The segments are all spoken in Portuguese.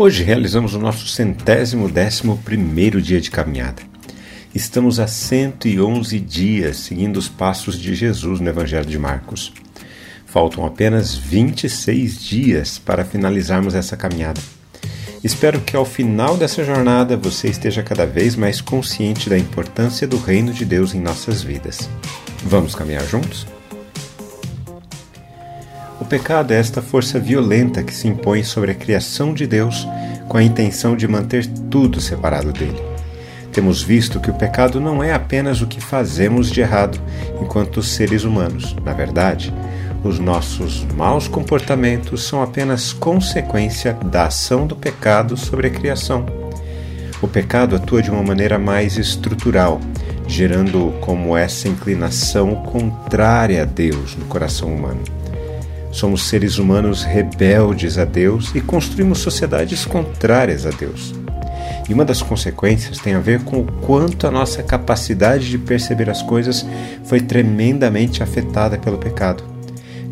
Hoje realizamos o nosso centésimo décimo primeiro dia de caminhada. Estamos há 111 dias seguindo os passos de Jesus no Evangelho de Marcos. Faltam apenas 26 dias para finalizarmos essa caminhada. Espero que ao final dessa jornada você esteja cada vez mais consciente da importância do reino de Deus em nossas vidas. Vamos caminhar juntos? O pecado é esta força violenta que se impõe sobre a criação de Deus com a intenção de manter tudo separado dele. Temos visto que o pecado não é apenas o que fazemos de errado enquanto seres humanos. Na verdade, os nossos maus comportamentos são apenas consequência da ação do pecado sobre a criação. O pecado atua de uma maneira mais estrutural, gerando como essa inclinação contrária a Deus no coração humano. Somos seres humanos rebeldes a Deus e construímos sociedades contrárias a Deus. E uma das consequências tem a ver com o quanto a nossa capacidade de perceber as coisas foi tremendamente afetada pelo pecado.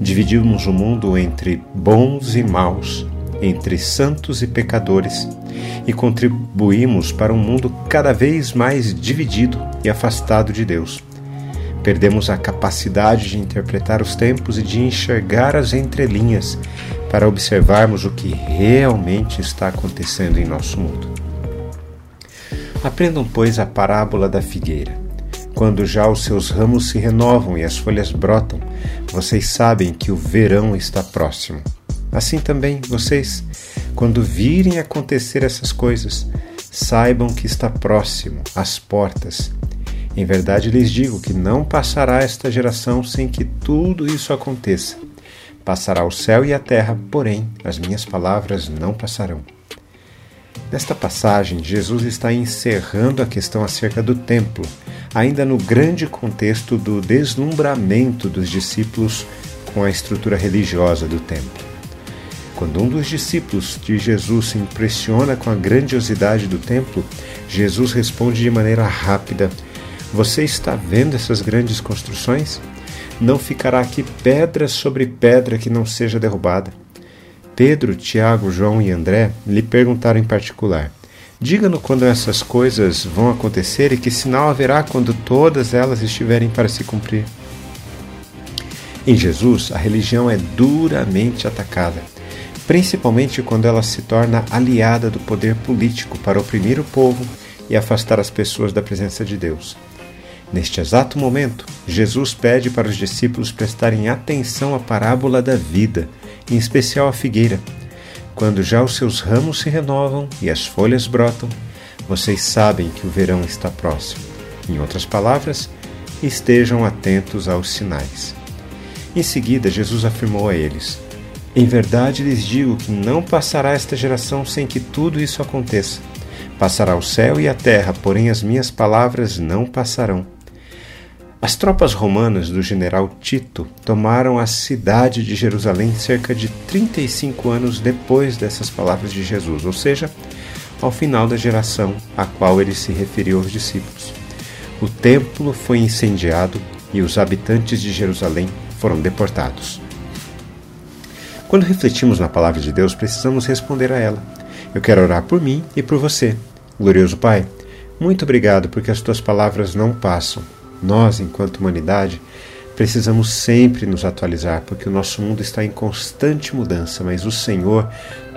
Dividimos o mundo entre bons e maus, entre santos e pecadores, e contribuímos para um mundo cada vez mais dividido e afastado de Deus. Perdemos a capacidade de interpretar os tempos e de enxergar as entrelinhas para observarmos o que realmente está acontecendo em nosso mundo. Aprendam, pois, a parábola da figueira. Quando já os seus ramos se renovam e as folhas brotam, vocês sabem que o verão está próximo. Assim também, vocês, quando virem acontecer essas coisas, saibam que está próximo, às portas, em verdade lhes digo que não passará esta geração sem que tudo isso aconteça. Passará o céu e a terra, porém as minhas palavras não passarão. Nesta passagem, Jesus está encerrando a questão acerca do templo, ainda no grande contexto do deslumbramento dos discípulos com a estrutura religiosa do templo. Quando um dos discípulos de Jesus se impressiona com a grandiosidade do templo, Jesus responde de maneira rápida você está vendo essas grandes construções? Não ficará aqui pedra sobre pedra que não seja derrubada. Pedro, Tiago, João e André lhe perguntaram em particular: Diga-nos quando essas coisas vão acontecer e que sinal haverá quando todas elas estiverem para se cumprir. Em Jesus, a religião é duramente atacada, principalmente quando ela se torna aliada do poder político para oprimir o povo e afastar as pessoas da presença de Deus. Neste exato momento, Jesus pede para os discípulos prestarem atenção à parábola da vida, em especial à figueira. Quando já os seus ramos se renovam e as folhas brotam, vocês sabem que o verão está próximo. Em outras palavras, estejam atentos aos sinais. Em seguida, Jesus afirmou a eles: Em verdade lhes digo que não passará esta geração sem que tudo isso aconteça. Passará o céu e a terra, porém as minhas palavras não passarão. As tropas romanas do general Tito tomaram a cidade de Jerusalém cerca de 35 anos depois dessas palavras de Jesus, ou seja, ao final da geração a qual ele se referiu aos discípulos. O templo foi incendiado e os habitantes de Jerusalém foram deportados. Quando refletimos na palavra de Deus, precisamos responder a ela. Eu quero orar por mim e por você. Glorioso Pai, muito obrigado porque as tuas palavras não passam nós, enquanto humanidade, precisamos sempre nos atualizar, porque o nosso mundo está em constante mudança, mas o Senhor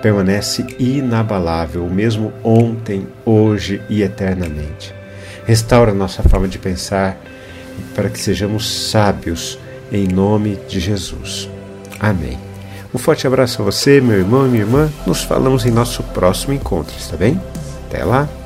permanece inabalável, o mesmo ontem, hoje e eternamente. Restaura nossa forma de pensar para que sejamos sábios em nome de Jesus. Amém. Um forte abraço a você, meu irmão e minha irmã. Nos falamos em nosso próximo encontro, está bem? Até lá!